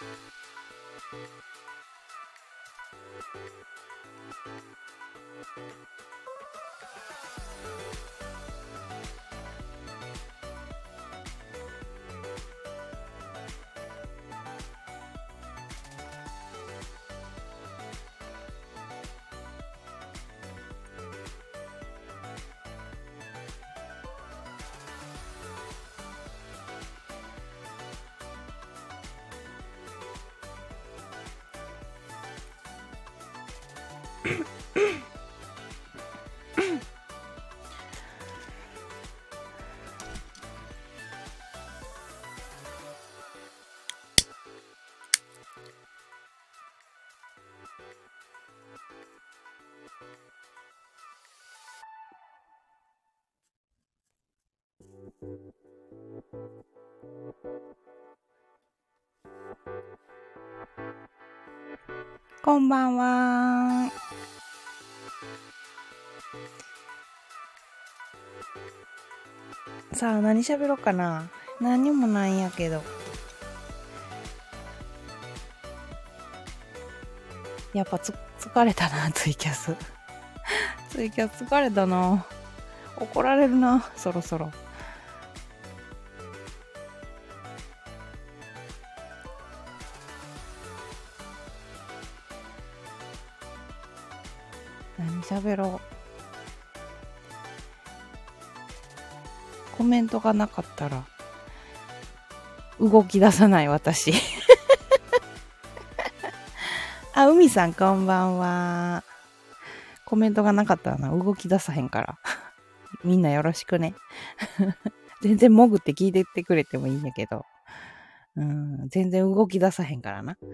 Thank you. こんばんは。さあ、何喋ろうかな。何もないんやけど。やっぱつ、疲れたな、ツイキャス。ツイキャス疲れたな。怒られるな、そろそろ。ントがなかったら、動き出さない私。あ、海さんこんばんは。コメントがなかったらな、動き出さへんから。みんなよろしくね。全然潜って聞いてってくれてもいいんやけど。うん、全然動き出さへんからな。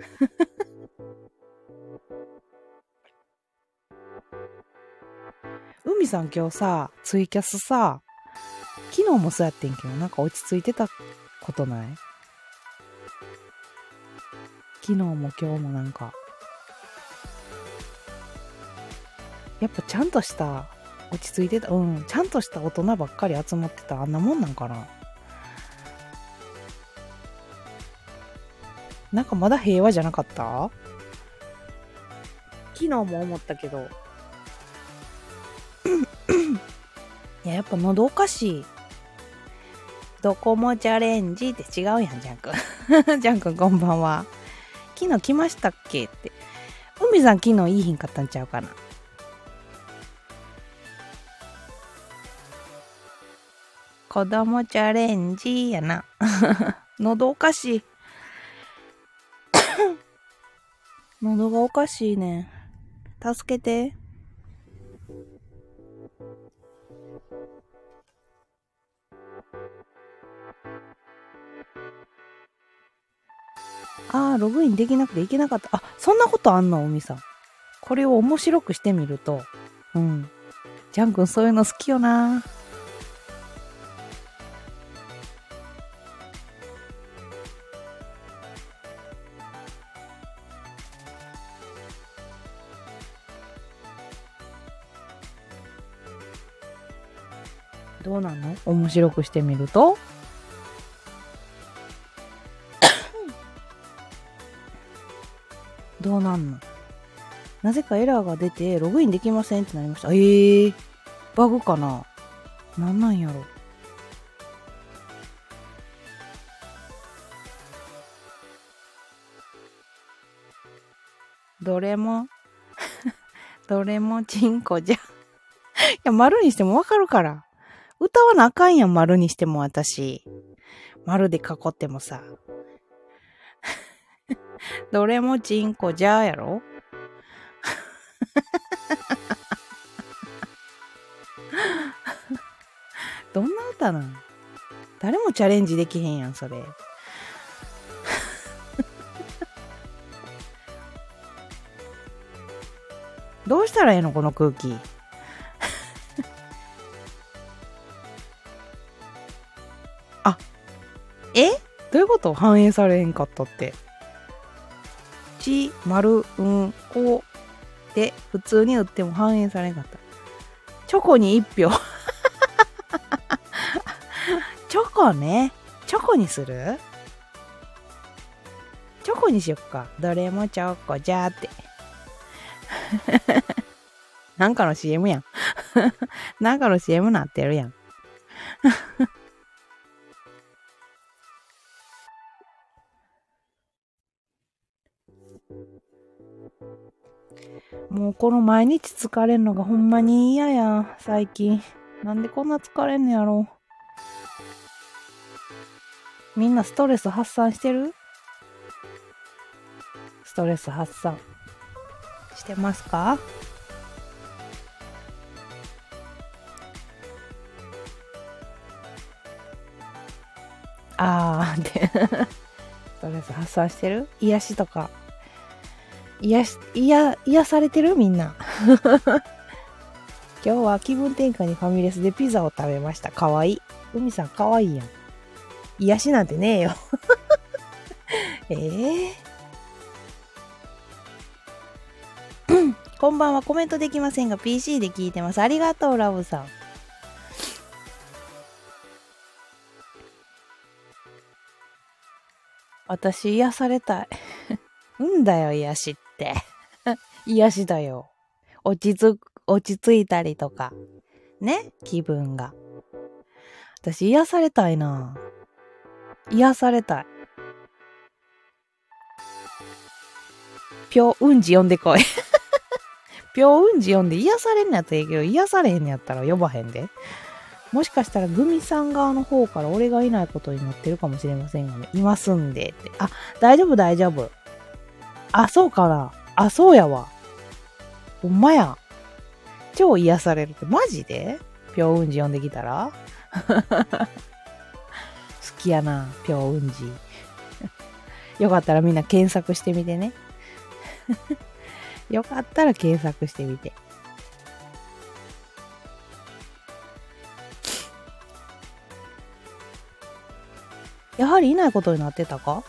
海さん今日さ、ツイキャスさ、昨日もそうやってんけど、なんか落ち着いてたことない？昨日も今日もなんか、やっぱちゃんとした、落ち着いてた、うん、ちゃんとした大人ばっかり集まってたあんなもんなんかな。なんかまだ平和じゃなかった？昨日も思ったけど、いや、やっぱ喉おかしい。どこもチャレンジって違うやん、ジャン君。ジャン君こんばんは。昨日来ましたっけって。海さん昨日いい日んかったんちゃうかな。子供チャレンジやな。喉おかしい。喉がおかしいね。助けて。あー、ログインできなくていけなかった。あ、そんなことあんのおみさん。これを面白くしてみると。うん。ジャン君そういうの好きよな。どうなの？面白くしてみるとどうなんの？なぜかエラーが出てログインできませんってなりました。えー、バグかな？なんなんやろ？どれも、どれもチンコじゃ。いや、丸にしてもわかるから。歌わなあかんやん、丸にしても私。丸で囲ってもさ。どれもチンコじゃやろ？どんな歌なん？誰もチャレンジできへんやん、それ。どうしたらええの？この空気。あ、え？どういうこと？反映されへんかったって。ち、丸、うん、こで普通に打っても反映されんかった。チョコに一票。チョコね。チョコにする？チョコにしよっか。どれもチョコじゃーって。なんかの CM やん。なんかの CM なってるやん。もうこの毎日疲れんのがほんまに嫌や、最近。なんでこんな疲れんのやろ。みんなストレス発散してる？ストレス発散。してますか？あーって ストレス発散してる？癒しとか。癒し、癒、癒されてる？みんな。今日は気分転換にファミレスでピザを食べました。かわいい。海さんかわいいやん。癒しなんてねえよ。え えー、こんばんは。コメントできませんが、PC で聞いてます。ありがとう、ラブさん。私、癒されたい。うんだよ、癒しっって。癒しだよ。落ち着、落ち着いたりとか。ね？気分が。私、癒されたいな癒されたい。ぴょうんじ呼んでこい。ぴょうんじ呼んで癒されんのやったらええけど、癒されへんのやったら呼ばへんで。もしかしたらグミさん側の方から俺がいないことになってるかもしれませんがね。いますんでって。あ、大丈夫大丈夫。あ、そうかな。あ、そうやわ。ほんまや。超癒されるって。マジで？ぴょうんじ呼んできたら？好きやな、ぴょうんじ。よかったらみんな検索してみてね。よかったら検索してみて。やはりいないことになってたか？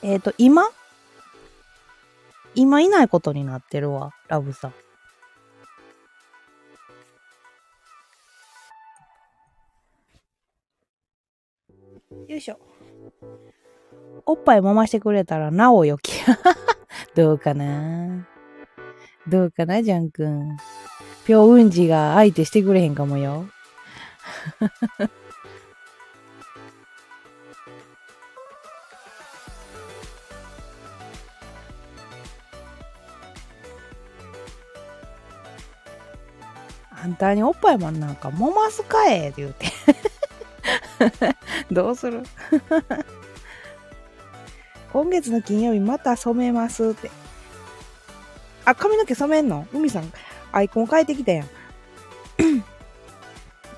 えっ、ー、と、今？今いないことになってるわ、ラブさん。よいしょ。おっぱい揉ましてくれたらなおよき。どうかな？どうかな、ジャン君？ぴょうんじが相手してくれへんかもよ。あんたにおっぱいもなんか揉ますかえって言うて。どうする？今月の金曜日また染めますって。あ、髪の毛染めんの？海さん、アイコン変えてきたやん。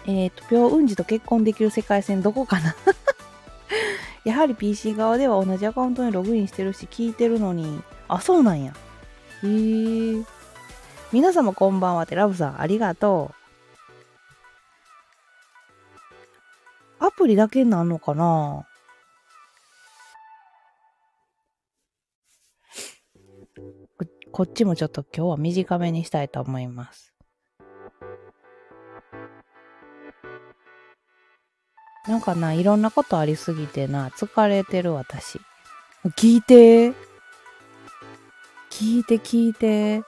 えっと、ぴょううんじと結婚できる世界線どこかな？やはり PC 側では同じアカウントにログインしてるし、聞いてるのに、あ、そうなんや。へえー。皆様こんばんはってラブさんありがとう。アプリだけになるのかな？こっちもちょっと今日は短めにしたいと思います。なんかな、いろんなことありすぎてな、疲れてる私。聞いて。聞いて聞いて。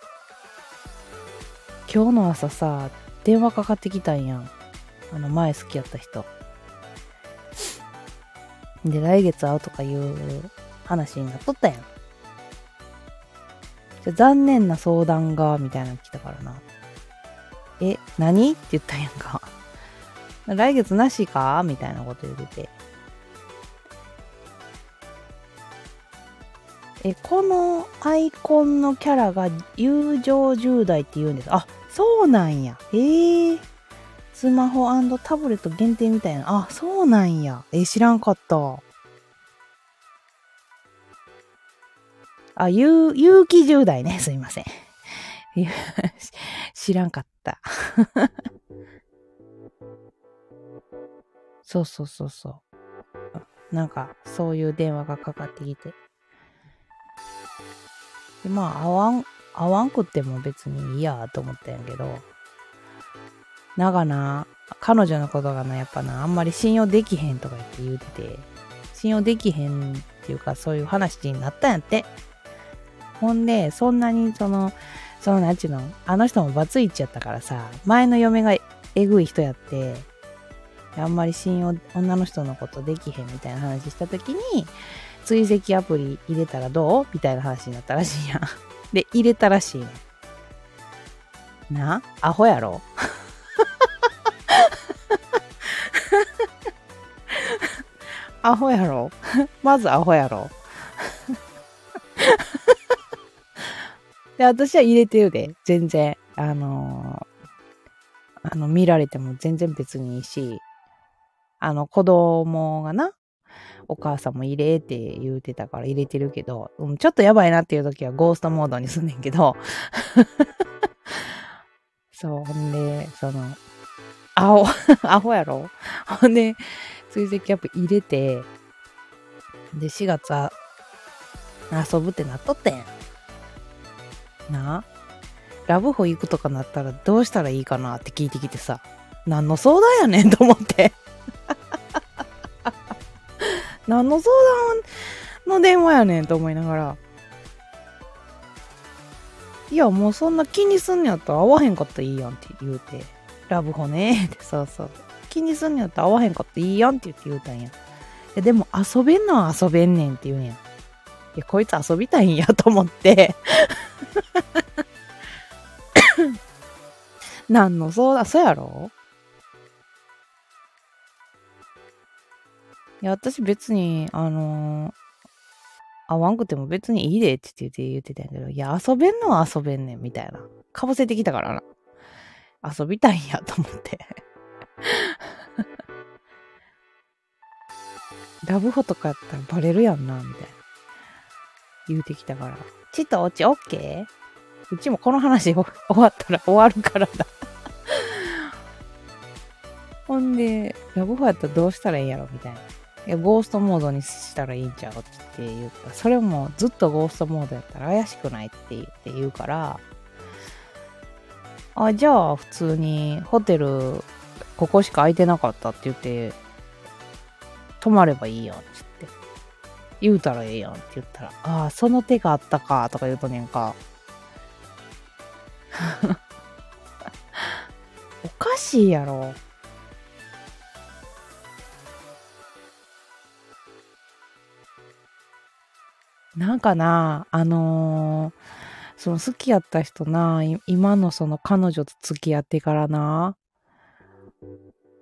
今日の朝さ、電話かかってきたんやん。あの、前好きやった人。で、来月会うとかいう話になっとったやん。じゃ残念な相談が、みたいなの来たからな。え、何？って言ったんやんか。来月なしか？みたいなこと言ってて。え、このアイコンのキャラが友情10代って言うんです。あ、そうなんや。へえ。スマホタブレット限定みたいな。あ、そうなんや。え、知らんかった。あ、ゆう、有機10代ね。すいません。知らんかった。そうそうそうそう。なんか、そういう電話がかかってきて。でまあ、合わん、合わんくっても別にいいやと思ったんやけど、なんかな、彼女のことがな、やっぱな、あんまり信用できへんとか言って言うてて、信用できへんっていうか、そういう話になったんやって。ほんで、そんなにその、そのなんちゅうの、あの人もバツイチやったからさ、前の嫁がえぐい人やって、あんまり信用、女の人のことできへんみたいな話した時に、追跡アプリ入れたらどう？みたいな話になったらしいやん。で、入れたらしいねな？アホやろ？アホやろ？まずアホやろ？で、私は入れてるで、全然。あのー、あの、見られても全然別にいいし、あの、子供がな、お母さんも入れって言うてたから入れてるけど、うん、ちょっとやばいなっていう時はゴーストモードにすんねんけど、そう、ほんで、その、アホ、アホやろ？ほんで、追跡アップ入れて、で、4月は、遊ぶってなっとってん。なラブホ行くとかなったらどうしたらいいかなって聞いてきてさ、何の相談やねんと思って。何の相談の電話やねんと思いながら。いや、もうそんな気にすんのやったら会わへんかったらいいやんって言うて。ラブホねって、そうそう。気にすんのやったら会わへんかったらいいやんって言って言うたんや。やでも遊べんのは遊べんねんって言うんや。いや、こいつ遊びたいんやと思って 何のそうだ、そうやろ？いや、私別に、あのー、会わんくても別にいいでって言って言ってたんやけど、いや、遊べんのは遊べんねん、みたいな。かぶせてきたからな。遊びたいんやと思って ラブホとかやったらバレるやんな、みたいな。言うてきたから。ちと落ちオッケー？うちもこの話 終わったら終わるからだ ほんで、ラブホやったらどうしたらいいやろみたいな。いや、ゴーストモードにしたらいいんちゃうって言ったら、それもずっとゴーストモードやったら怪しくないって言って言うから、あ、じゃあ普通にホテルここしか空いてなかったって言って、泊まればいいやんって言って。言うたらええやんって言ったら、ああ、その手があったかとか言うとねんか。おかしいやろ。なんかな、あのー、その好きやった人な、今のその彼女と付き合ってからな、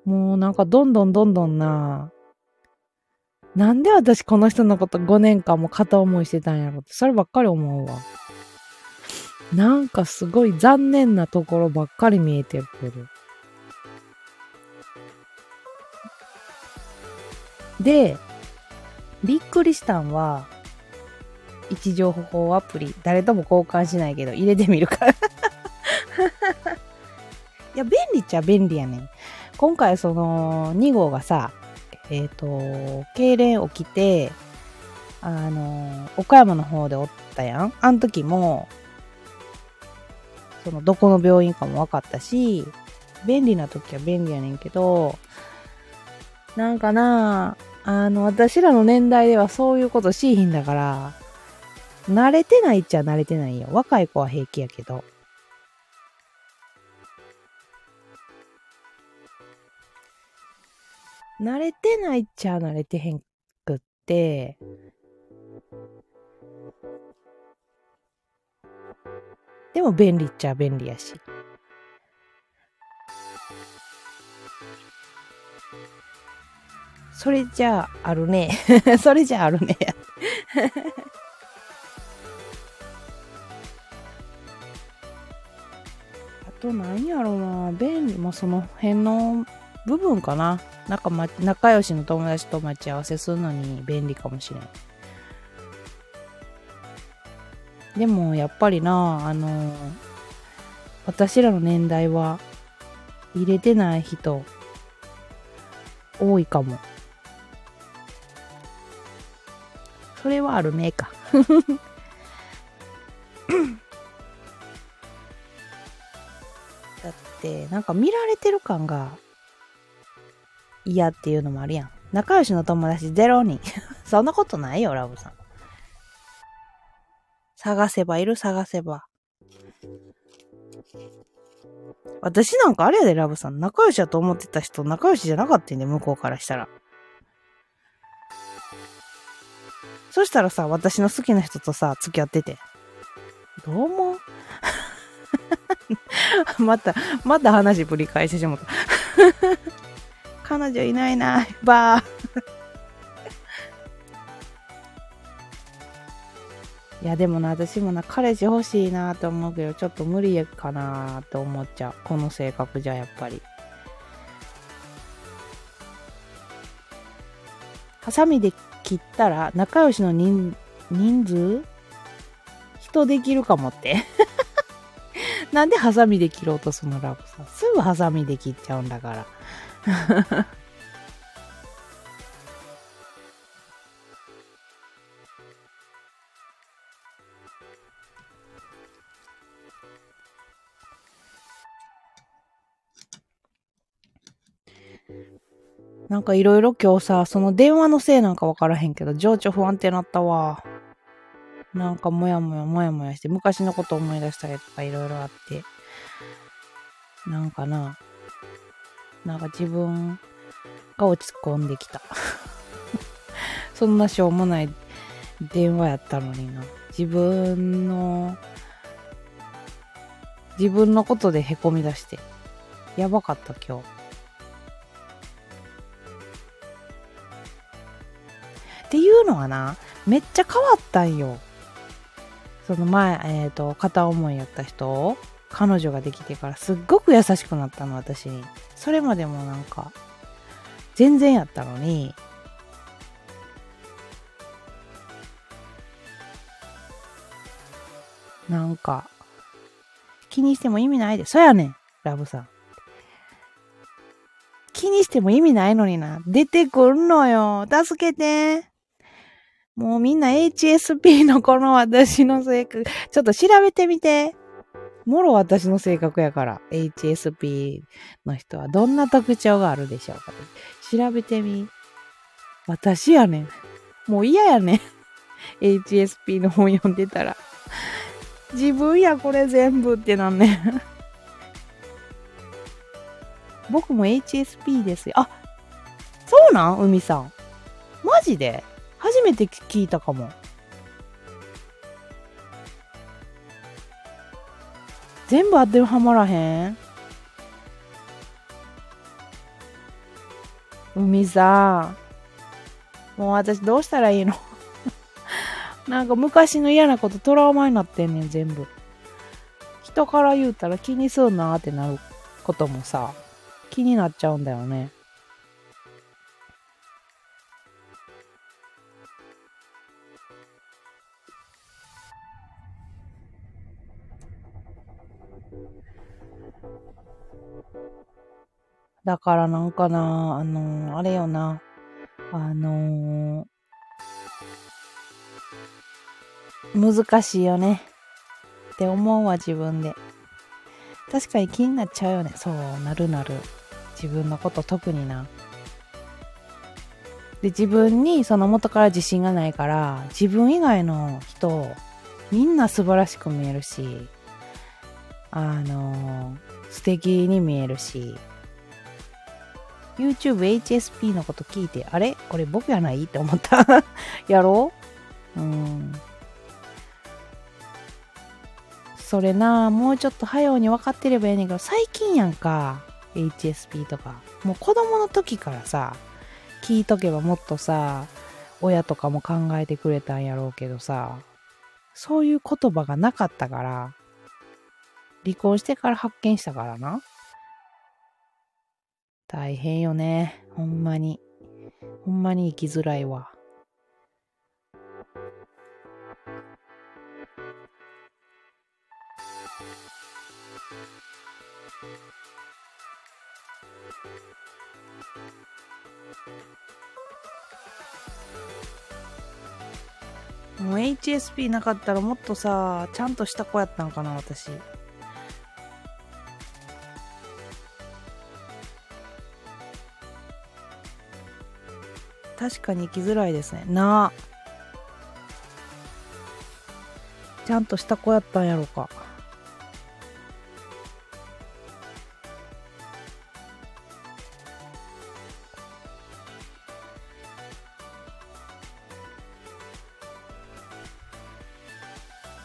もうなんかどんどんどんどんな、なんで私この人のこと5年間も片思いしてたんやろって、そればっかり思うわ。なんかすごい残念なところばっかり見えてくる。で、びっくりしたんは、位置情報アプリ、誰とも交換しないけど、入れてみるから いや、便利っちゃ便利やねん。今回その2号がさ、えっ、ー、と、痙攣起きて、あの、岡山の方でおったやん。あの時も、その、どこの病院かも分かったし、便利な時は便利やねんけど、なんかな、あの、私らの年代ではそういうことしいひんだから、慣れてないっちゃ慣れてないよ。若い子は平気やけど。慣れてないっちゃ慣れてへんくって、でも便利っちゃ便利やし。それじゃああるね。それじゃああるね。と何やろうな。便利まあその辺の部分かな。なんか、ま、仲良しの友達と待ち合わせするのに便利かもしれん。でもやっぱりなあの私らの年代は入れてない人多いかも。それはあるねえか。ってなんか見られてる感が嫌っていうのもあるやん仲良しの友達ゼロ人 そんなことないよ、ラブさん。探せばいる、探せば。私なんかあれやで、ラブさん。仲良しやと思ってた人、仲良しじゃなかったんで、向こうからしたら。そしたらさ、私の好きな人とさ、付き合ってて。どう思う？また、また話ぶり返してしもた。彼女いないな、ばー。いや、でもな、私もな、彼氏欲しいなと思うけど、ちょっと無理かなと思っちゃう。この性格じゃ、やっぱり。ハサミで切ったら、仲良しの人、人数？人できるかもって。なんでハサミで切ろうとするのラブさん。すぐハサミで切っちゃうんだから。なんかいろいろ今日さ、その電話のせいなんかわからへんけど、情緒不安定なったわ。なんかもやもやもやもやして、昔のこと思い出したりとかいろいろあって。なんかな、なんか自分が落ち込んできた。そんなしょうもない電話やったのにな。自分の、自分のことで凹み出して。やばかった今日。っていうのはな、めっちゃ変わったんよ。その前、えっ、ー、と、片思いやった人を、彼女ができてからすっごく優しくなったの、私に。それまでもなんか、全然やったのに、なんか、気にしても意味ないで。そやねん、ラブさん。気にしても意味ないのにな。出てくんのよ。助けて。もうみんな HSP のこの私の性格、ちょっと調べてみて。もろ私の性格やから、HSP の人はどんな特徴があるでしょうか調べてみ。私やねん。もう嫌やねん。HSP の本読んでたら。自分やこれ全部ってなんねん。僕も HSP ですよ。あ、そうなん？海さん。マジで？初めて聞いたかも。全部当てはまらへん海さ。もう私どうしたらいいの？なんか昔の嫌なことトラウマになってんねん、全部。人から言うたら気にすんなってなることもさ、気になっちゃうんだよね。だからなんかな、あのー、あれよな、あのー、難しいよね。って思うわ、自分で。確かに気になっちゃうよね。そう、なるなる。自分のこと特にな。で、自分にその元から自信がないから、自分以外の人、みんな素晴らしく見えるし、あのー、素敵に見えるし、YouTube HSP のこと聞いて、あれ？これ僕やない？って思った やろう？うん。それなもうちょっと早うに分かってればええねんけど、最近やんか。HSP とか。もう子供の時からさ、聞いとけばもっとさ、親とかも考えてくれたんやろうけどさ、そういう言葉がなかったから、離婚してから発見したからな。大変よね。ほんまに。ほんまに生きづらいわ。もう HSP なかったらもっとさ、ちゃんとした子やったんかな、私。確かに生きづらいですね。なあ。ちゃんとした子やったんやろか。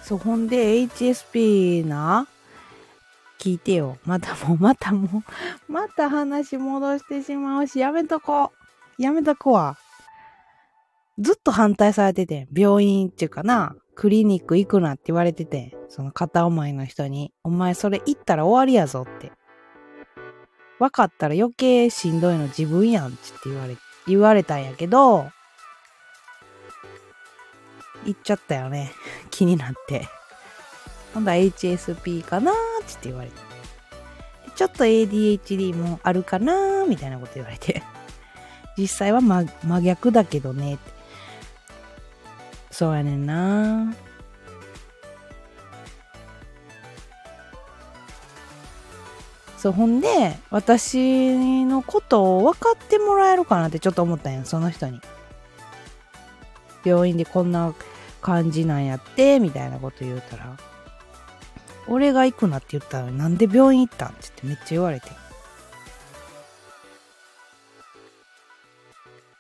そう、ほんで HSP な、聞いてよ。またもう、またもう、また話戻してしまうし、やめとこう。やめとこわ。と反対されてて、病院っていうかな、クリニック行くなって言われてて、その片思いの人に、お前それ行ったら終わりやぞって。分かったら余計しんどいの自分やんって言われ、言われたんやけど、行っちゃったよね。気になって。今度は HSP かなーって言われて。ちょっと ADHD もあるかなーみたいなこと言われて。実際は真真逆だけどねって。そうやねんなそう、ほんで、私のことを分かってもらえるかなってちょっと思ったんや、その人に。病院でこんな感じなんやって、みたいなこと言うたら、俺が行くなって言ったのになんで病院行ったんって言ってめっちゃ言われて。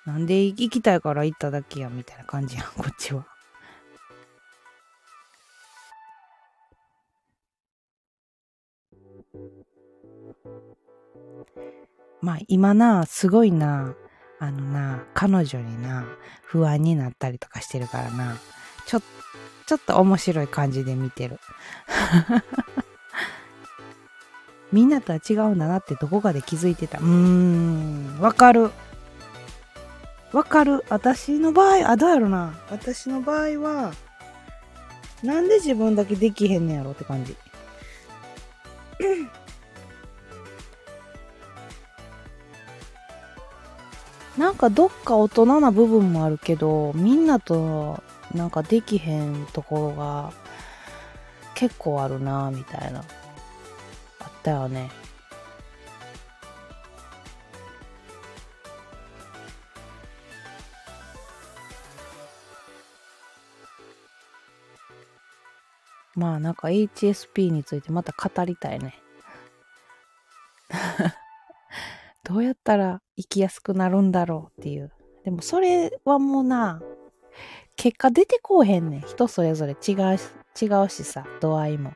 なんで行きたいから行っただけや、みたいな感じやん、こっちは。まあ今な、すごいな、あのな、彼女にな、不安になったりとかしてるからな、ちょ、ちょっと面白い感じで見てる。みんなとは違うんだなってどこかで気づいてた。うーん、わかる。わかる？私の場合、あ、どうやろな？私の場合は、なんで自分だけできへんねやろって感じ。なんかどっか大人な部分もあるけど、みんなとなんかできへんところが結構あるなみたいな。あったよね。まあなんか HSP についてまた語りたいね。どうやったら生きやすくなるんだろうっていう。でもそれはもうな、結果出てこうへんねん。人それぞれ違うし、違うしさ、度合いも。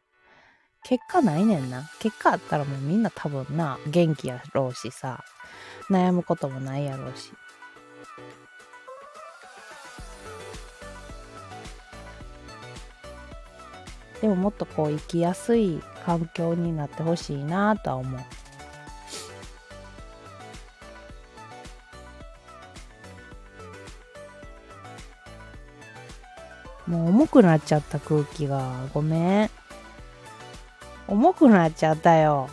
結果ないねんな。結果あったらもうみんな多分な、元気やろうしさ、悩むこともないやろうし。でももっとこう生きやすい環境になってほしいなとは思う。もう重くなっちゃった空気が。ごめん。重くなっちゃったよ。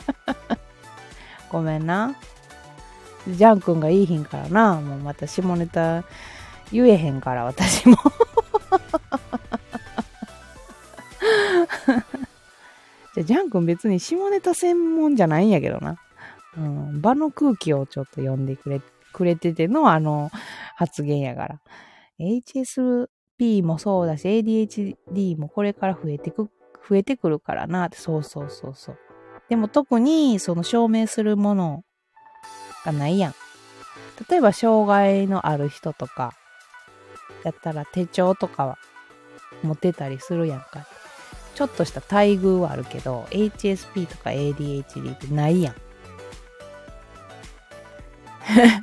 ごめんな。ジャン君がいいひんからな。もうまた下ネタ言えへんから、私もじゃ、ジャン君別に下ネタ専門じゃないんやけどな。うん、場の空気をちょっと読んでくれ、くれててのあの発言やから。HSP もそうだし、ADHD もこれから増えてく、増えてくるからなって、そうそうそうそう。でも特にその証明するものがないやん。例えば障害のある人とか、やったら手帳とかは持ってたりするやんか。ちょっとした待遇はあるけど、HSP とか ADHD ってないやん。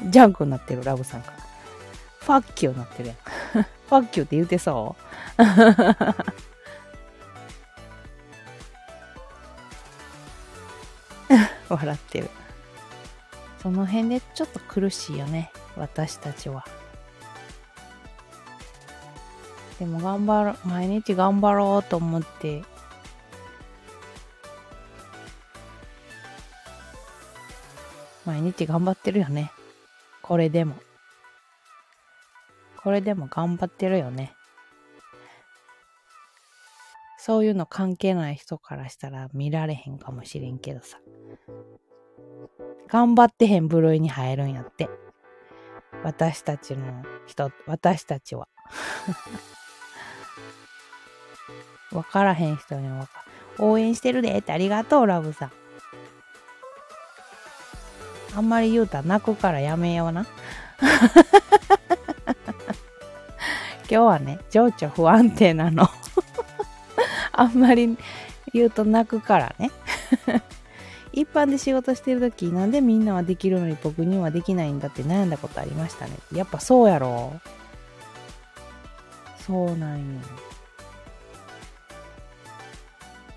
ジャンクになってる、ラブさんから。ファッキューになってるやん。ファッキューって言うてそう？笑ってる。その辺でちょっと苦しいよね。私たちは。でも頑張ろ、毎日頑張ろうと思って、毎日頑張ってるよね。これでも。これでも頑張ってるよね。そういうの関係ない人からしたら見られへんかもしれんけどさ。頑張ってへん部類に入るんやって。私たちの人、私たちは。わからへん人にはか応援してるでってありがとう、ラブさん。あんまり言うたら泣くからやめような。今日はね、情緒不安定なの。あんまり言うと泣くからね。一般で仕事してる時なんでみんなはできるのに僕にはできないんだって悩んだことありましたね。やっぱそうやろ。そうなんよ。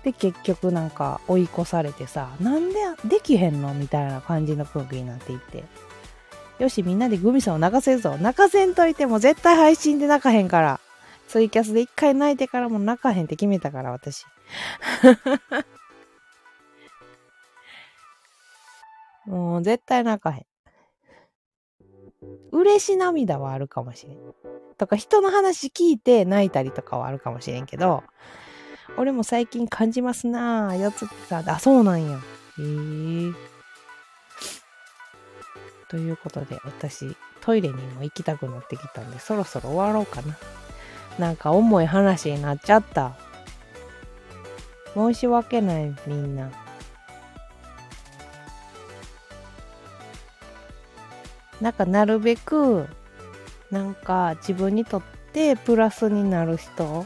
で結局なんか追い越されてさなんでできへんのみたいな感じの空気になっていって。よしみんなでグミさんを泣かせるぞ。泣かせんといても絶対配信で泣かへんから。ツイキャスで一回泣いてからも泣かへんって決めたから私。もう絶対泣かへん。嬉し涙はあるかもしれん。とか人の話聞いて泣いたりとかはあるかもしれんけど俺も最近感じますなぁ。やつってさ、あ、そうなんや。へえー。ということで、私、トイレにも行きたくなってきたんで、そろそろ終わろうかな。なんか重い話になっちゃった。申し訳ない、みんな。なんかなるべく、なんか自分にとってプラスになる人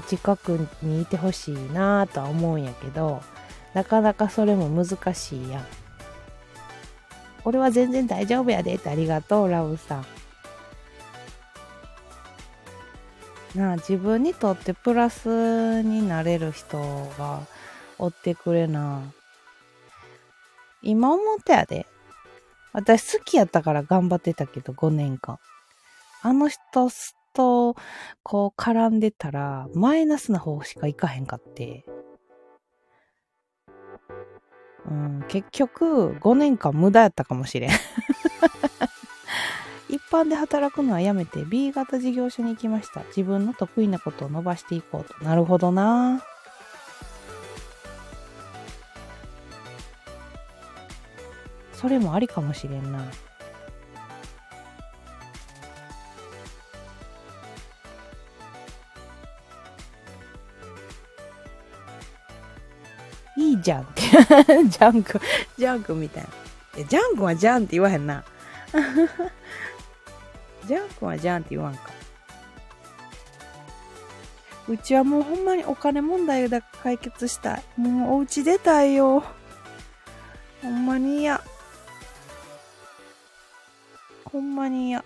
近くにいてほしいなとは思うんやけどなかなかそれも難しいやん。俺は全然大丈夫やでってありがとうラブさん。なあ自分にとってプラスになれる人がおってくれな。今思ったやで。私好きやったから頑張ってたけど5年間。あの人と、こう絡んでたら、マイナスな方しかいかへんかって。うん、結局、5年間無駄やったかもしれん。一般で働くのはやめて B 型事業所に行きました。自分の得意なことを伸ばしていこうと。なるほどなそれもありかもしれんな。じゃんって。ジャンク、ジャンクみたいな。え、ジャンクはジャンって言わへんな。ジャンクはジャンって言わんか。うちはもうほんまにお金問題だ解決したい。もうお家出たいよ。ほんまに嫌。ほんまに嫌。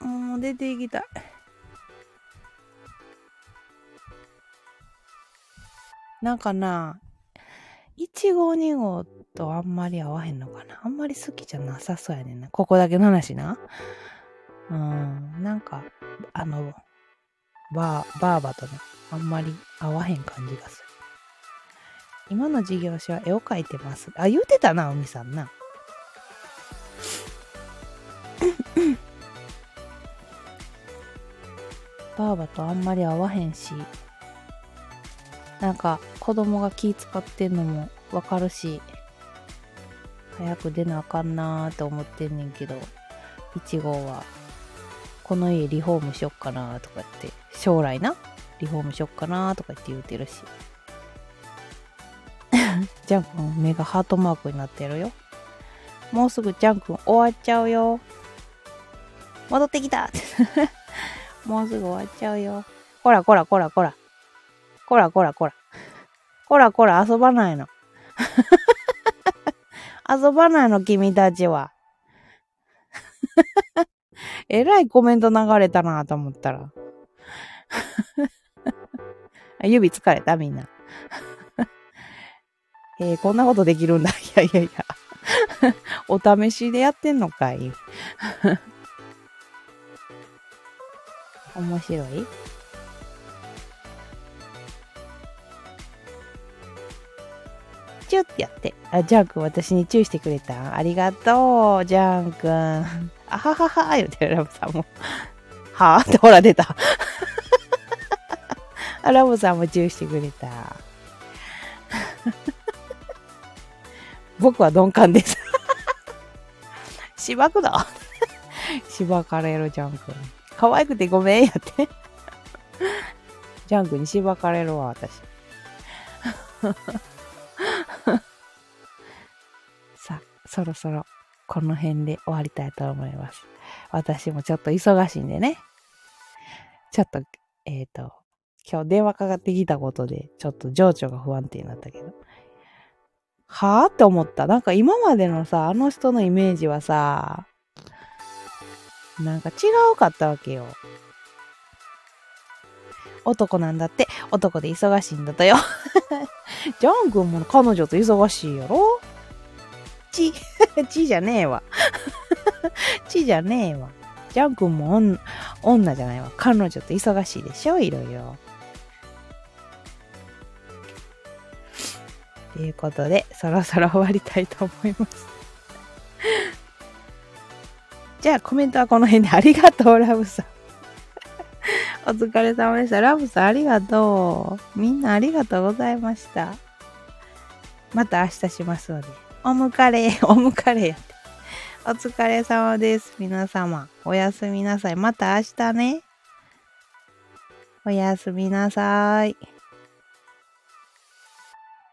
もう出ていきたい。なんかな、1号2号とあんまり合わへんのかな？あんまり好きじゃなさそうやねんな。ここだけの話な。うん、なんか、あの、バー、バーバとね、あんまり合わへん感じがする。今の事業所は絵を描いてます。あ、言うてたな、海さんな。バーバとあんまり合わへんし、なんか子供が気使ってんのもわかるし、早く出なあかんなーって思ってんねんけど、1号は、この家リフォームしよっかなとか言って、将来な、リフォームしよっかなとか言って言うてるし。ジャン君目がハートマークになってるよ。もうすぐジャン君終わっちゃうよ。戻ってきた もうすぐ終わっちゃうよ。こらこらこらこら。こらこらこら。こらこら遊ばないの。遊ばないの、君たちは。えらいコメント流れたなと思ったら。指疲れたみんな。えー、こんなことできるんだ。いやいやいや。お試しでやってんのかい。面白い？チュってやって。あ、ジャン君私にチューしてくれた？ありがとう、ジャン君。あははは、言うてるラブさんも。はあってほら出た。あ、ラブさんもチューしてくれた。僕は鈍感です。しばくだ。しばかれるジャン君。可愛くてごめんやって。ジャン君にしばかれるわ、私。そろそろこの辺で終わりたいと思います。私もちょっと忙しいんでね。ちょっと、えっ、と、今日電話かかってきたことで、ちょっと情緒が不安定になったけど。はぁって思った。なんか今までのさ、あの人のイメージはさ、なんか違うかったわけよ。男なんだって、男で忙しいんだとよ。ジャン君も彼女と忙しいやろ？ち、ちじゃねえわ。ちじゃねえわ。ジャン君も女じゃないわ。彼女と忙しいでしょいろいろ。ということで、そろそろ終わりたいと思います。じゃあコメントはこの辺でありがとう、ラブさん。お疲れ様でした。ラブさんありがとう。みんなありがとうございました。また明日しますので。おむかれ、おむかれやって。お疲れ様です。皆様。おやすみなさい。また明日ね。おやすみなさい。